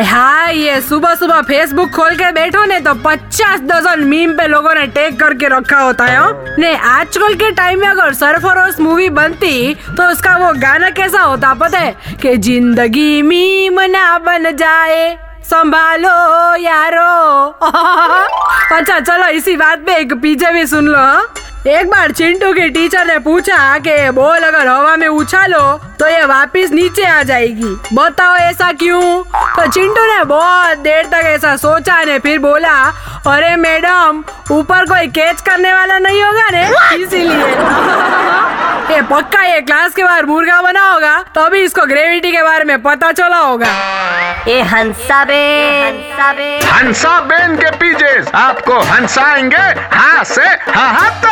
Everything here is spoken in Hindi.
हाय ये सुबह सुबह फेसबुक खोल के बैठो ने तो पचास दर्जन मीम पे लोगों ने टैग करके रखा होता है ने आजकल के टाइम में अगर सरफरोश मूवी बनती तो उसका वो गाना कैसा होता, पता है? कि ज़िंदगी मीम ना बन जाए, संभालो यारो। अच्छा चलो इसी बात पे एक पीछे भी सुन लो हाँ? एक बार चिंटू की टीचर ने पूछा कि बॉल अगर हवा में उछालो तो ये वापस नीचे आ जाएगी। बताओ ऐसा क्यों? तो चिंटू ने बहुत देर तक ऐसा सोचा ने फिर बोला अरे मैडम ऊपर कोई कैच करने वाला नहीं होगा ने? इसीलिए। ये पक्का ये क्लास के बाहर मुर्गा बना होगा तभी इसको ग्रेविटी के बारे में पता चला होगा। ए हंसा बे हंसा बे हंसा बेन के पीछे आपको हंसाएँगे हाँ से हाँ तक